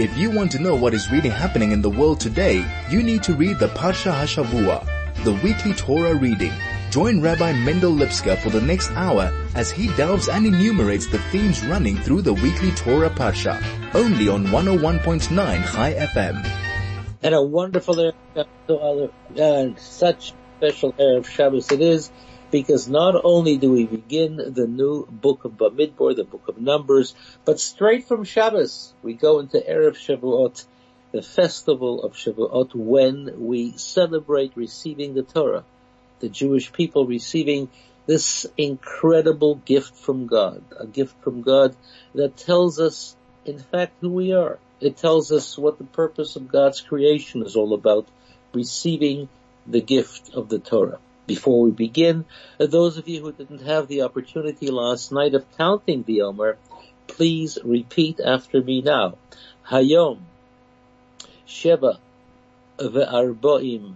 If you want to know what is really happening in the world today, you need to read the Parsha Hashavua, the weekly Torah reading. Join Rabbi Mendel Lipskar for the next hour as he delves and enumerates the themes running through the weekly Torah Parsha, only on 101.9 High FM. And a wonderful Erev uh, such special Erev Shabbos it is, because not only do we begin the new book of Bamidbar, the book of Numbers, but straight from Shabbos, we go into Erev Shavuot, the festival of Shavuot, when we celebrate receiving the Torah, the Jewish people receiving this incredible gift from God, a gift from God that tells us, in fact, who we are. It tells us what the purpose of God's creation is all about, receiving the gift of the Torah. Before we begin, those of you who didn't have the opportunity last night of counting the Omer, please repeat after me now. Hayom, Sheva, Ve'arboim,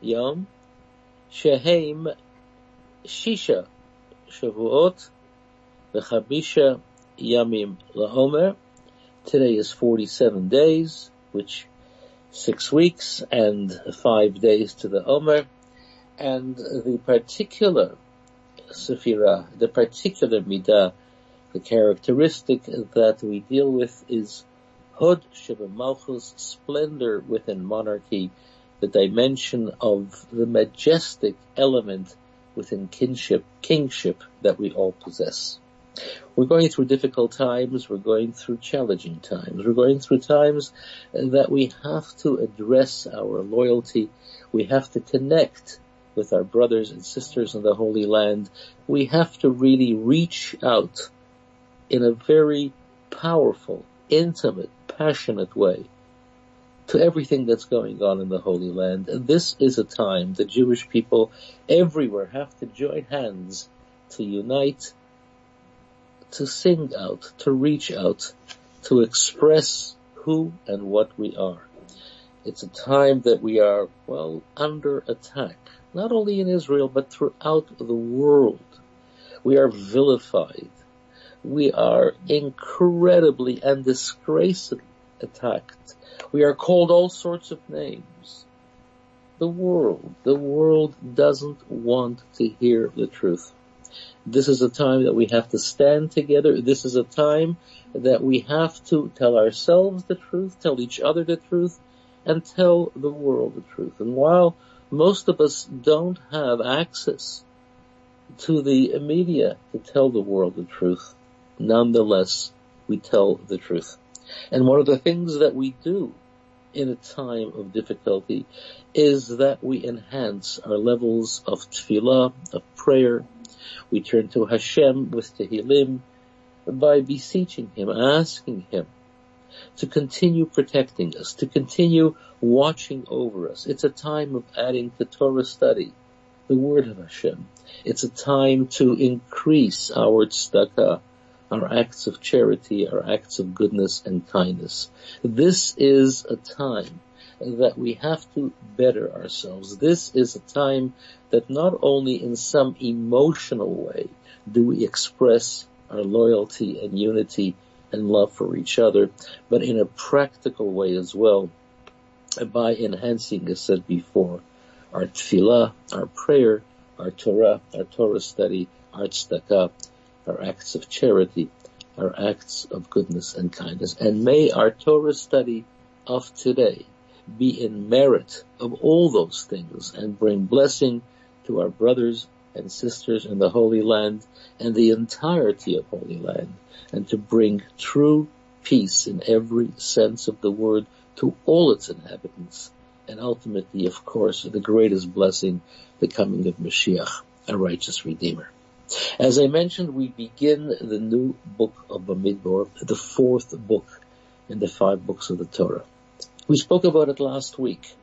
Yom, Shehem, Shisha, Shavuot, V'chabisha, Yamim, LaOmer. Today is 47 days, which six weeks and five days to the Omer and the particular Sefirah, the particular Midah, the characteristic that we deal with is Hod Sheba Malchus, splendor within monarchy, the dimension of the majestic element within kinship, kingship that we all possess. We're going through difficult times, we're going through challenging times, we're going through times that we have to address our loyalty, we have to connect with our brothers and sisters in the Holy Land, we have to really reach out in a very powerful, intimate, passionate way to everything that's going on in the Holy Land. And this is a time the Jewish people everywhere have to join hands to unite, to sing out, to reach out, to express who and what we are. It's a time that we are, well, under attack not only in Israel, but throughout the world. We are vilified. We are incredibly and disgracefully attacked. We are called all sorts of names. The world, the world doesn't want to hear the truth. This is a time that we have to stand together. This is a time that we have to tell ourselves the truth, tell each other the truth, and tell the world the truth. And while most of us don't have access to the media to tell the world the truth. Nonetheless, we tell the truth. And one of the things that we do in a time of difficulty is that we enhance our levels of tefillah, of prayer. We turn to Hashem with Tehillim by beseeching Him, asking Him to continue protecting us, to continue watching over us. It's a time of adding to Torah study, the word of Hashem. It's a time to increase our tzedakah, our acts of charity, our acts of goodness and kindness. This is a time that we have to better ourselves. This is a time that not only in some emotional way do we express our loyalty and unity and love for each other, but in a practical way as well by enhancing, as said before, our tefillah, our prayer, our Torah, our Torah study, our tzedakah, our acts of charity, our acts of goodness and kindness. And may our Torah study of today be in merit of all those things and bring blessing to our brothers and sisters in the Holy Land and the entirety of Holy Land and to bring true peace in every sense of the word to all its inhabitants, and ultimately, of course, the greatest blessing, the coming of Mashiach, a righteous Redeemer. As I mentioned, we begin the new book of Bamidbar, the fourth book in the five books of the Torah. We spoke about it last week.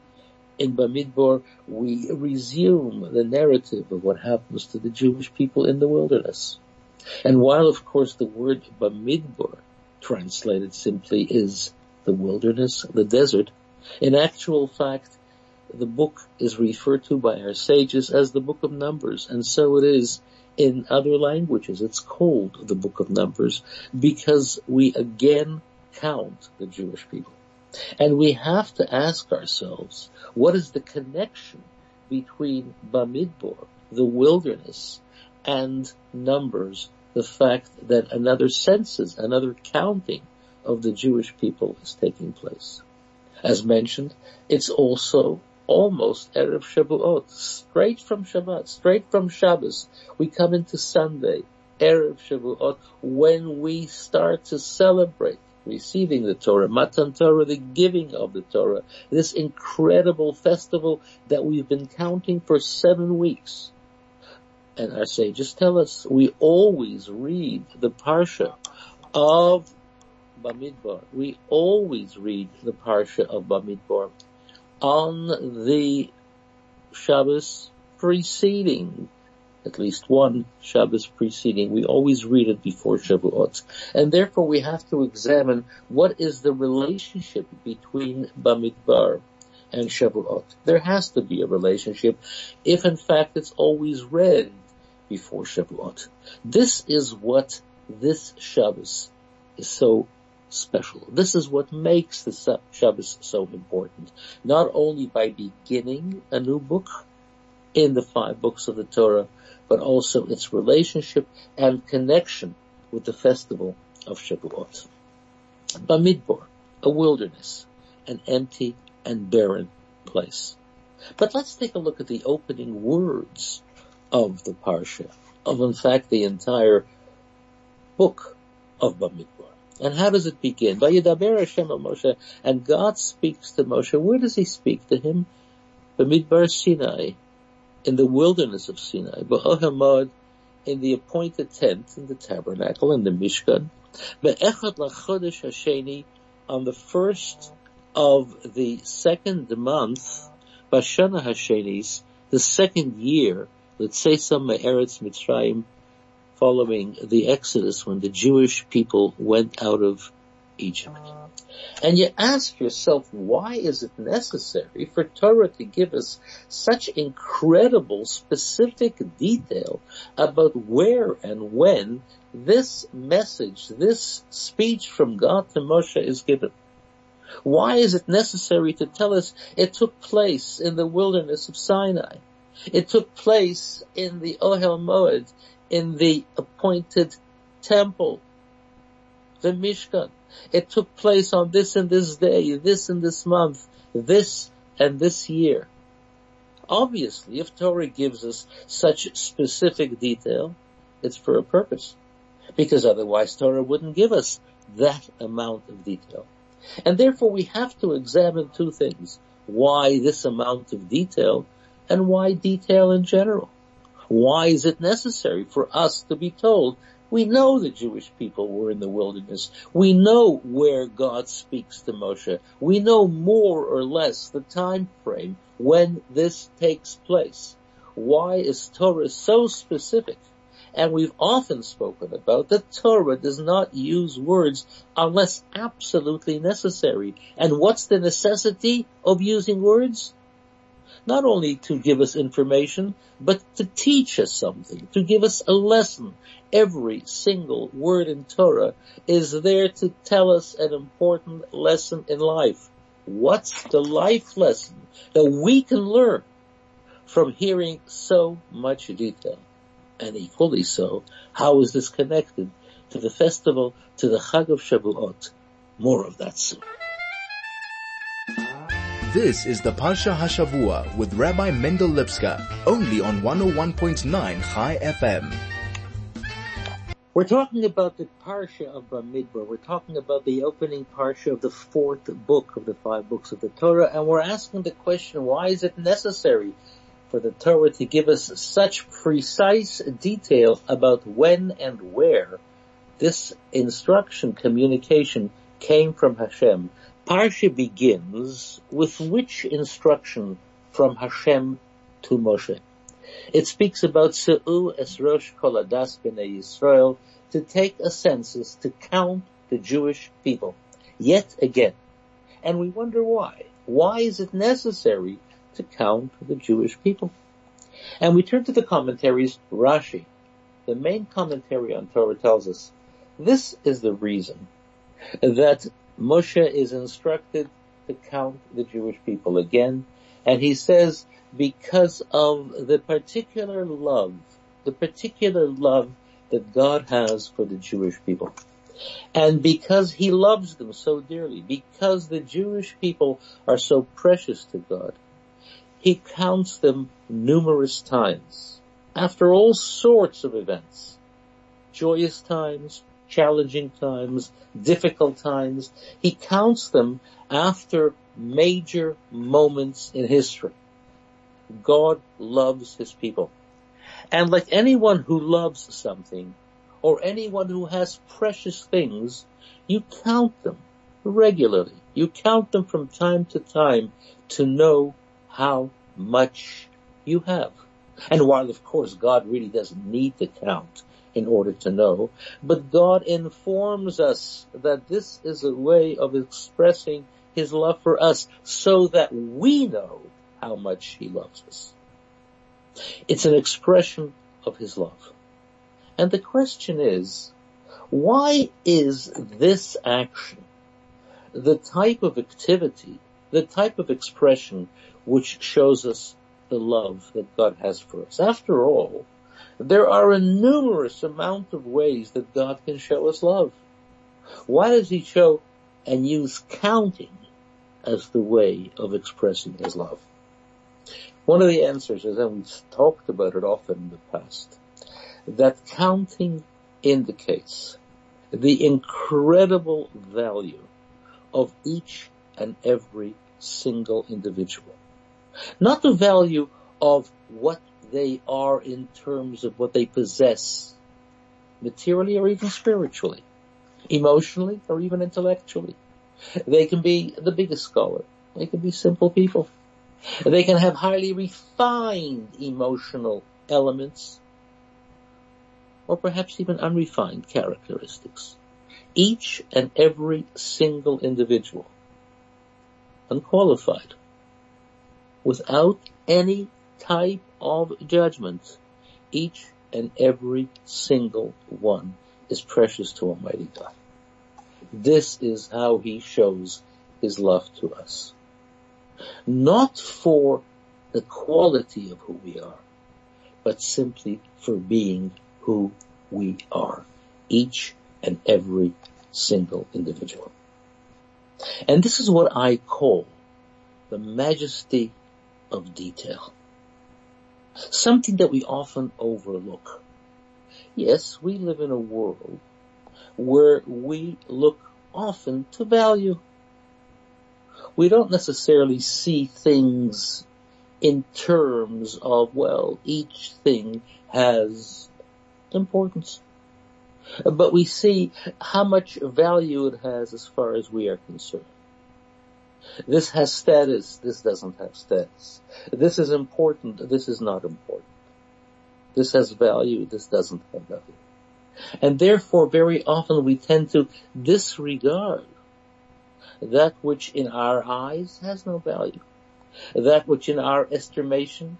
In Bamidbar, we resume the narrative of what happens to the Jewish people in the wilderness. And while of course the word Bamidbar translated simply is the wilderness, the desert, in actual fact the book is referred to by our sages as the book of Numbers and so it is in other languages. It's called the book of Numbers because we again count the Jewish people. And we have to ask ourselves, what is the connection between Bamidbar, the wilderness, and Numbers, the fact that another census, another counting of the Jewish people is taking place. As mentioned, it's also almost Erev Shavuot, straight from Shabbat, straight from Shabbos. We come into Sunday, Erev Shavuot, when we start to celebrate receiving the Torah, Matan Torah, the giving of the Torah, this incredible festival that we've been counting for seven weeks. And our sages tell us we always read the Parsha of Bamidbar. We always read the Parsha of Bamidbar on the Shabbos preceding at least one Shabbos preceding. We always read it before Shavuot. And therefore we have to examine what is the relationship between Bamidbar and Shavuot. There has to be a relationship if in fact it's always read before Shavuot. This is what this Shabbos is so special. This is what makes the Shabbos so important. Not only by beginning a new book in the five books of the Torah, but also its relationship and connection with the festival of Shavuot. Bamidbar, a wilderness, an empty and barren place. But let's take a look at the opening words of the Parsha, of in fact the entire book of Bamidbar. And how does it begin? Vayidaber Hashem Moshe, and God speaks to Moshe. Where does he speak to him? Bamidbar Sinai, in the wilderness of Sinai, B'ohamad, in the appointed tent, in the tabernacle, in the Mishkan, Be'echad lachodesh hasheni, on the first of the second month, Bashana Hashenis, the second year, let's say some Eretz Mitzrayim, following the Exodus when the Jewish people went out of Egypt. And you ask yourself, why is it necessary for Torah to give us such incredible specific detail about where and when this message, this speech from God to Moshe is given? Why is it necessary to tell us it took place in the wilderness of Sinai? It took place in the Ohel Moed, in the appointed temple, the Mishkan. It took place on this and this day, this and this month, this and this year. Obviously, if Torah gives us such specific detail, it's for a purpose. Because otherwise Torah wouldn't give us that amount of detail. And therefore we have to examine two things. Why this amount of detail and why detail in general? Why is it necessary for us to be told we know the Jewish people were in the wilderness. We know where God speaks to Moshe. We know more or less the time frame when this takes place. Why is Torah so specific? And we've often spoken about that Torah does not use words unless absolutely necessary. And what's the necessity of using words? Not only to give us information, but to teach us something, to give us a lesson, every single word in Torah is there to tell us an important lesson in life. What's the life lesson that we can learn from hearing so much detail? And equally so, how is this connected to the festival, to the Chag of Shavuot? More of that soon. This is the Parsha Hashavua with Rabbi Mendel Lipskar, only on 101.9 High FM. We're talking about the Parsha of Bamidbar. We're talking about the opening Parsha of the fourth book of the five books of the Torah, and we're asking the question, why is it necessary for the Torah to give us such precise detail about when and where this instruction, communication came from Hashem? Parsha begins with which instruction from Hashem to Moshe? It speaks about Se'u es Rosh Koladas B'nai Yisrael, to take a census to count the Jewish people. Yet again. And we wonder why. Why is it necessary to count the Jewish people? And we turn to the commentaries, Rashi. The main commentary on Torah tells us, this is the reason that Moshe is instructed to count the Jewish people again, and he says because of the particular love, the particular love that God has for the Jewish people. And because he loves them so dearly, because the Jewish people are so precious to God, he counts them numerous times after all sorts of events. Joyous times, challenging times, difficult times. He counts them after major moments in history. God loves his people. And like anyone who loves something, or anyone who has precious things, you count them regularly. You count them from time to time to know how much you have. And while of course God really doesn't need to count in order to know, but God informs us that this is a way of expressing his love for us so that we know how much he loves us. It's an expression of his love. And the question is, why is this action the type of activity, the type of expression which shows us the love that God has for us? After all, there are a numerous amount of ways that God can show us love. Why does he show and use counting as the way of expressing his love? One of the answers is, and we've talked about it often in the past, that counting indicates the incredible value of each and every single individual. Not the value of what they are in terms of what they possess, materially or even spiritually, emotionally or even intellectually. They can be the biggest scholar. They can be simple people. They can have highly refined emotional elements or perhaps even unrefined characteristics. Each and every single individual, unqualified, without any type of judgment, each and every single one is precious to Almighty God. This is how He shows His love to us. Not for the quality of who we are, but simply for being who we are. Each and every single individual. And this is what I call the majesty of detail. Something that we often overlook. Yes, we live in a world where we look often to value. We don't necessarily see things in terms of, well, each thing has importance. But we see how much value it has as far as we are concerned. This has status, this doesn't have status. This is important, this is not important. This has value, this doesn't have value. And therefore very often we tend to disregard that which in our eyes has no value. That which in our estimation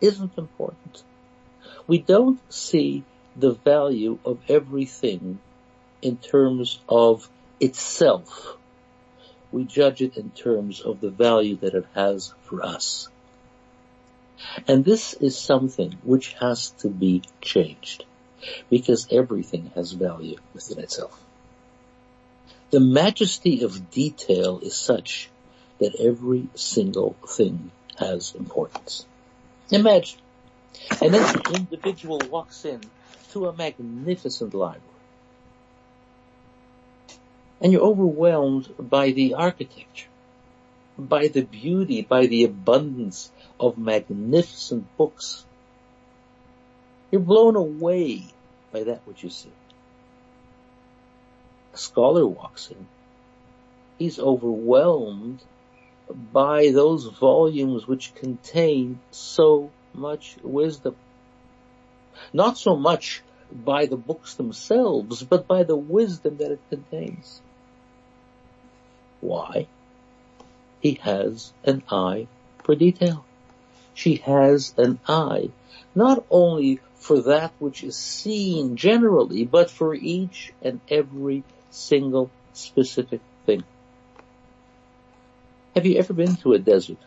isn't important we don't see the value of everything in terms of itself. We judge it in terms of the value that it has for us. And this is something which has to be changed because everything has value within itself. The majesty of detail is such that every single thing has importance. Imagine an individual walks in to a magnificent library. And you're overwhelmed by the architecture, by the beauty, by the abundance of magnificent books. You're blown away by that which you see. A scholar walks in. He's overwhelmed by those volumes which contain so much wisdom. Not so much by the books themselves, but by the wisdom that it contains. Why? He has an eye for detail. She has an eye not only for that which is seen generally, but for each and every single specific thing. Have you ever been to a desert?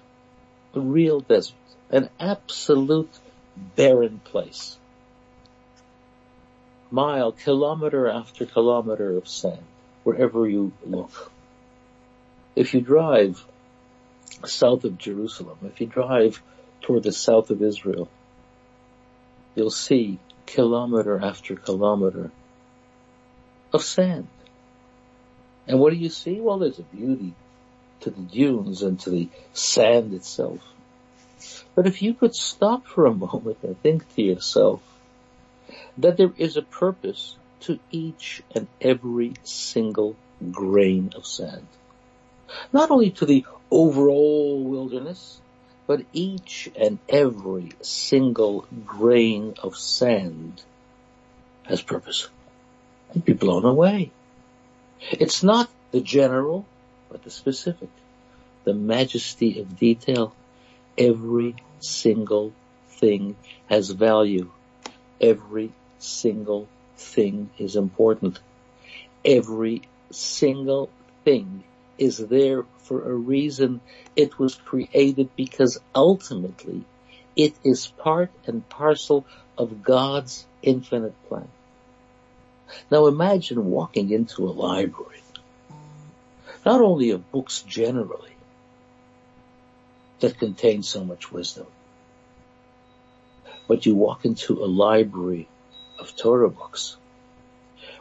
A real desert. An absolute barren place. Mile, kilometer after kilometer of sand, wherever you look. If you drive south of Jerusalem, if you drive toward the south of Israel, you'll see kilometer after kilometer of sand. And what do you see? Well, there's a beauty to the dunes and to the sand itself. But if you could stop for a moment and think to yourself that there is a purpose to each and every single grain of sand. Not only to the overall wilderness, but each and every single grain of sand has purpose. You'd be blown away. It's not the general, but the specific. The majesty of detail. Every single thing has value. Every single thing is important. Every single thing is there for a reason. It was created because ultimately it is part and parcel of God's infinite plan. Now imagine walking into a library, not only of books generally, that contain so much wisdom, but you walk into a library of Torah books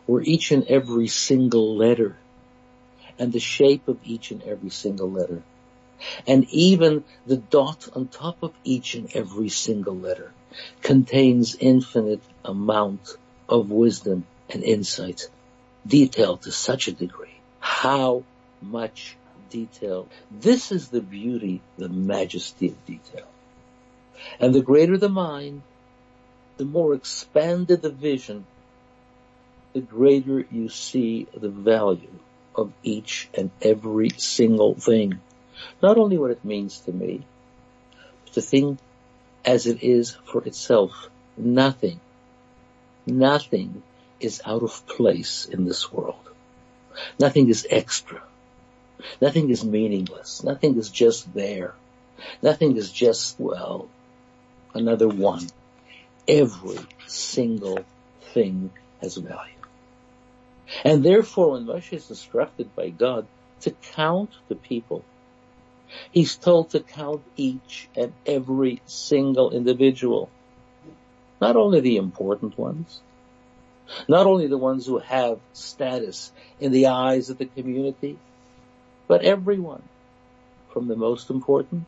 where each and every single letter and the shape of each and every single letter and even the dot on top of each and every single letter contains infinite amount of wisdom and insight, detailed to such a degree. How much detail. This is the beauty, the majesty of detail. And the greater the mind, the more expanded the vision, the greater you see the value of each and every single thing. Not only what it means to me, but the thing as it is for itself. Nothing, nothing is out of place in this world. Nothing is extra. Nothing is meaningless. Nothing is just there. Nothing is just, well, another one. Every single thing has value. And therefore when Moshe is instructed by God to count the people, he's told to count each and every single individual. Not only the important ones, not only the ones who have status in the eyes of the community, but everyone, from the most important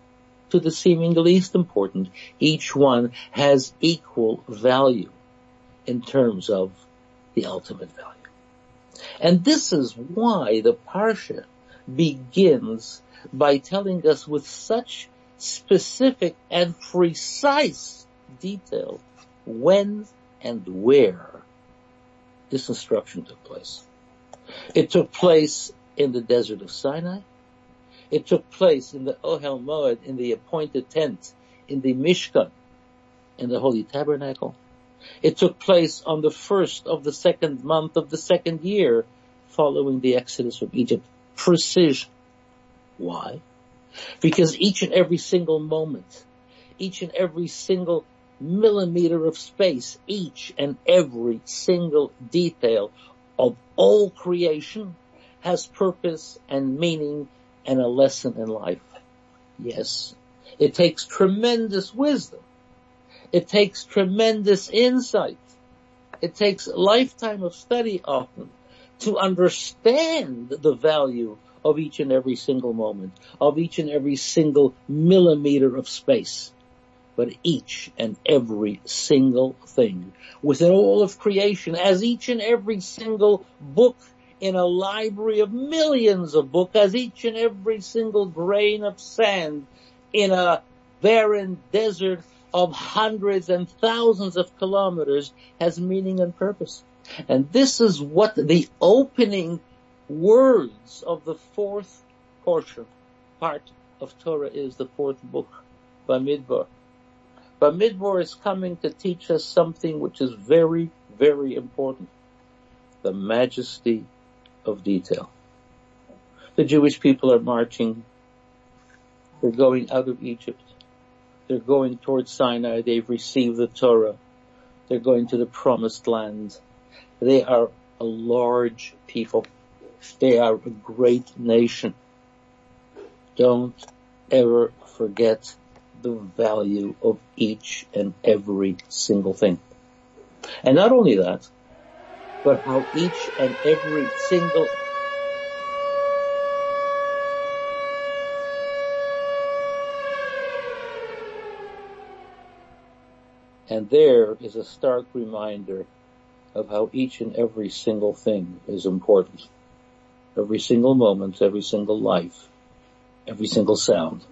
to the seemingly least important, each one has equal value in terms of the ultimate value. And this is why the Parsha begins by telling us with such specific and precise detail when and where this instruction took place. It took place in the desert of Sinai. It took place in the Ohel Moed, in the appointed tent, in the Mishkan, in the Holy Tabernacle. It took place on the first of the second month of the second year following the exodus from Egypt. Precision. Why? Because each and every single moment, each and every single millimeter of space, each and every single detail of all creation has purpose and meaning and a lesson in life. Yes, it takes tremendous wisdom. It takes tremendous insight. It takes a lifetime of study often to understand the value of each and every single moment, of each and every single millimeter of space but each and every single thing within all of creation as each and every single book in a library of millions of books as each and every single grain of sand in a barren desert of hundreds and thousands of kilometers has meaning and purpose. And this is what the opening words of the fourth portion, part of Torah is the fourth book, Bamidbar. Bamidbar is coming to teach us something which is very, very important. The majesty of detail. The Jewish people are marching. They're going out of Egypt. They're going towards Sinai. They've received the Torah. They're going to the promised land. They are a large people. They are a great nation. Don't ever forget the value of each and every single thing. And not only that, but how each and every single And there is a stark reminder of how each and every single thing is important. Every single moment, every single life, every single sound.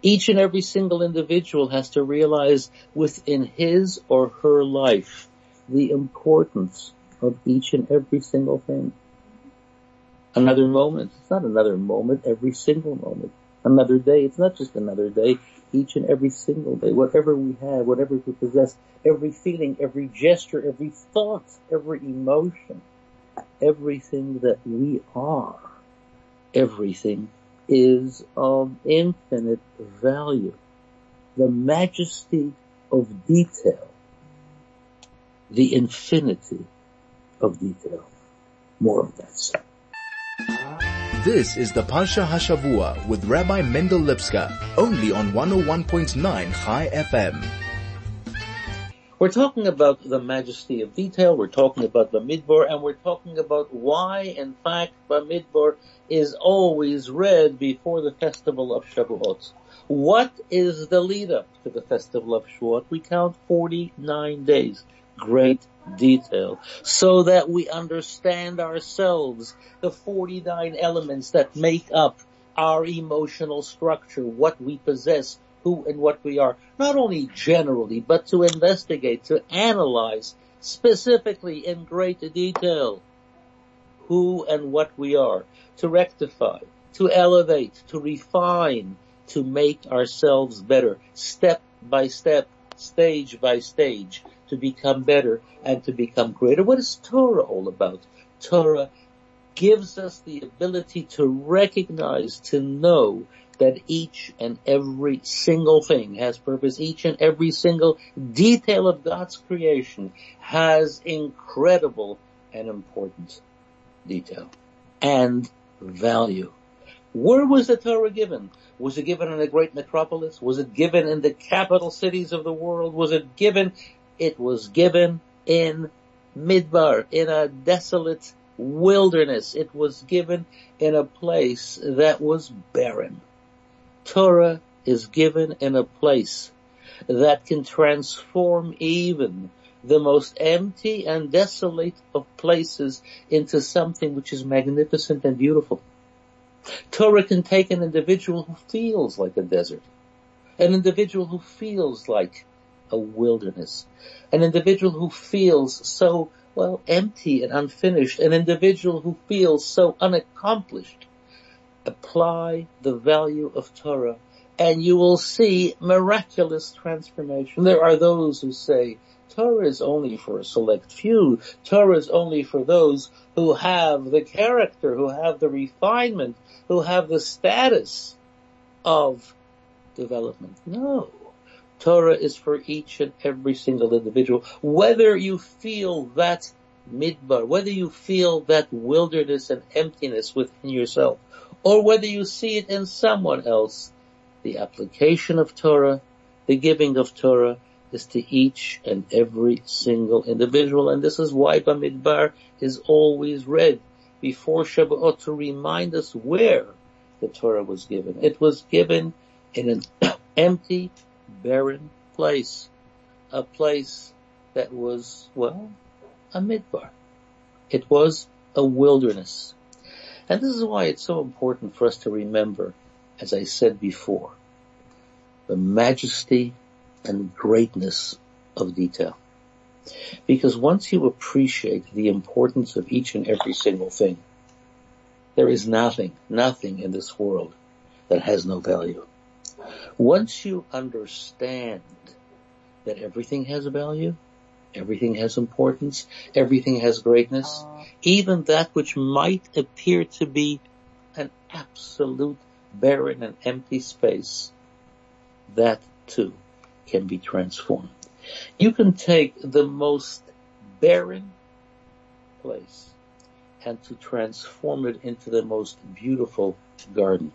Each and every single individual has to realize within his or her life the importance of each and every single thing. Another moment, it's not another moment, every single moment. Another day, it's not just another day, each and every single day, whatever we have, whatever we possess, every feeling, every gesture, every thought, every emotion, everything that we are, everything is of infinite value. The majesty of detail, the infinity of detail. More of that. This is the Parsha Hashavua with Rabbi Mendel Lipskar, only on 101.9 High FM. We're talking about the majesty of detail, we're talking about the Bamidbar, and we're talking about why, in fact, the Bamidbar is always read before the festival of Shavuot. What is the lead up to the festival of Shavuot? We count 49 days. Great detail so that we understand ourselves, the 49 elements that make up our emotional structure, what we possess, who and what we are, not only generally, but to investigate, to analyze specifically in great detail who and what we are, to rectify, to elevate, to refine, to make ourselves better, step by step, stage by stage, to become better and to become greater. What is Torah all about? Torah gives us the ability to recognize, to know that each and every single thing has purpose. Each and every single detail of God's creation has incredible and important detail and value. Where was the Torah given? Was it given in a great metropolis? Was it given in the capital cities of the world? Was it given it was given in Midbar, in a desolate wilderness. It was given in a place that was barren. Torah is given in a place that can transform even the most empty and desolate of places into something which is magnificent and beautiful. Torah can take an individual who feels like a desert, an individual who feels like a wilderness. An individual who feels so, well, empty and unfinished. An individual who feels so unaccomplished. Apply the value of Torah and you will see miraculous transformation. There are those who say, Torah is only for a select few. Torah is only for those who have the character, who have the refinement, who have the status of development. No. Torah is for each and every single individual. Whether you feel that midbar, whether you feel that wilderness and emptiness within yourself, or whether you see it in someone else, the application of Torah, the giving of Torah is to each and every single individual. And this is why Bamidbar is always read before Shabbat to remind us where the Torah was given. It was given in an empty barren place, a place that was, well, a midbar. It was a wilderness. And this is why it's so important for us to remember, as I said before, the majesty and greatness of detail. Because once you appreciate the importance of each and every single thing, there is nothing, nothing in this world that has no value. Once you understand that everything has value, everything has importance, everything has greatness, uh-huh. even that which might appear to be an absolute barren and empty space, that too can be transformed. You can take the most barren place and to transform it into the most beautiful garden.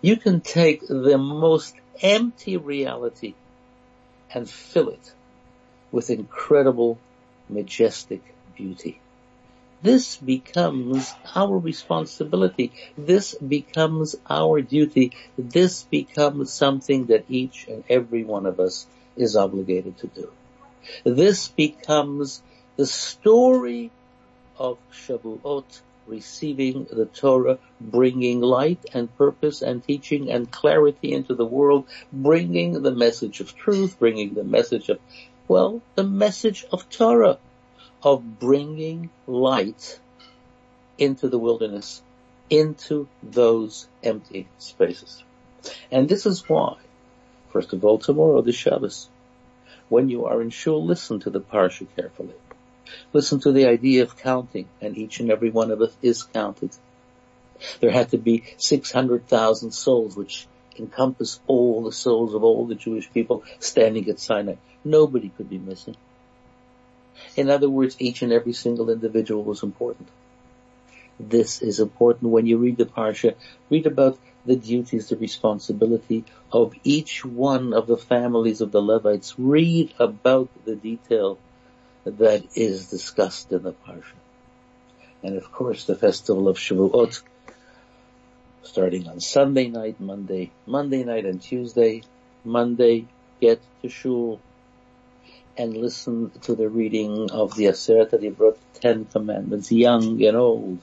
You can take the most empty reality and fill it with incredible, majestic beauty. This becomes our responsibility. This becomes our duty. This becomes something that each and every one of us is obligated to do. This becomes the story of Shavuot receiving the Torah, bringing light and purpose and teaching and clarity into the world, bringing the message of truth, bringing the message of, well, the message of Torah, of bringing light into the wilderness, into those empty spaces. And this is why, first of all, tomorrow, the Shabbos, when you are in shul, listen to the parsha carefully. Listen to the idea of counting, and each and every one of us is counted. There had to be 600,000 souls, which encompass all the souls of all the Jewish people standing at Sinai. Nobody could be missing. In other words, each and every single individual was important. This is important when you read the Parsha. Read about the duties, the responsibility of each one of the families of the Levites. Read about the detail that is discussed in the Parsha. And of course the festival of Shavuot, starting on Sunday night, Monday, Monday night and Tuesday, Monday, get to shul and listen to the reading of the Aseret Divrot Ten Commandments, young and old,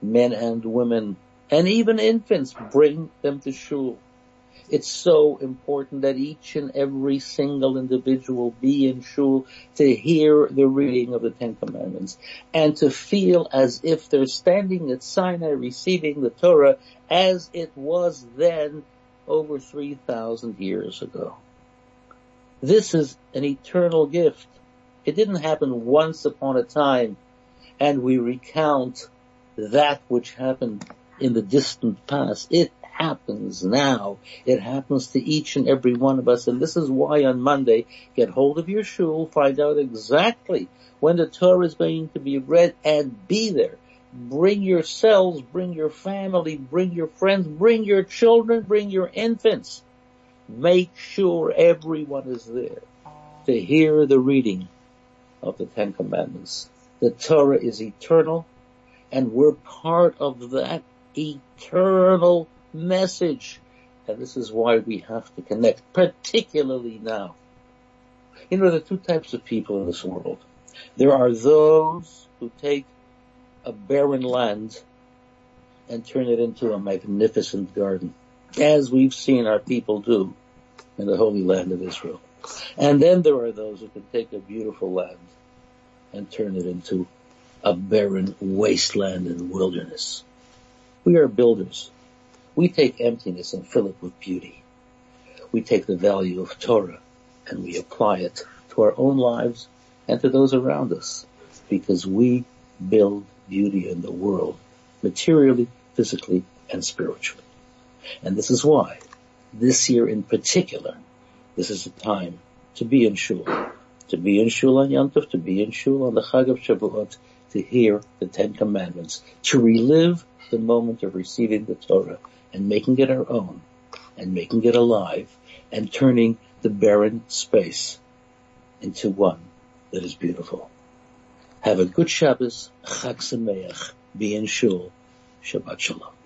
men and women, and even infants, bring them to shul. It's so important that each and every single individual be in shul to hear the reading of the Ten Commandments and to feel as if they're standing at Sinai receiving the Torah as it was then over 3,000 years ago. This is an eternal gift. It didn't happen once upon a time and we recount that which happened in the distant past. It happens now. It happens to each and every one of us. And this is why on Monday, get hold of your shul, find out exactly when the Torah is going to be read and be there. Bring yourselves, bring your family, bring your friends, bring your children, bring your infants. Make sure everyone is there to hear the reading of the Ten Commandments. The Torah is eternal and we're part of that eternal message. And this is why we have to connect, particularly now. You know, there are two types of people in this world. There are those who take a barren land and turn it into a magnificent garden, as we've seen our people do in the Holy Land of Israel. And then there are those who can take a beautiful land and turn it into a barren wasteland and wilderness. We are builders. We take emptiness and fill it with beauty. We take the value of Torah and we apply it to our own lives and to those around us because we build beauty in the world materially, physically, and spiritually. And this is why this year in particular, this is a time to be in shul, to be in shul on Yom Tov, to be in shul on the Chag of Shavuot, to hear the Ten Commandments, to relive the moment of receiving the Torah and making it our own and making it alive and turning the barren space into one that is beautiful. Have a good Shabbos, Chag Sameach, be in Shul, Shabbat Shalom.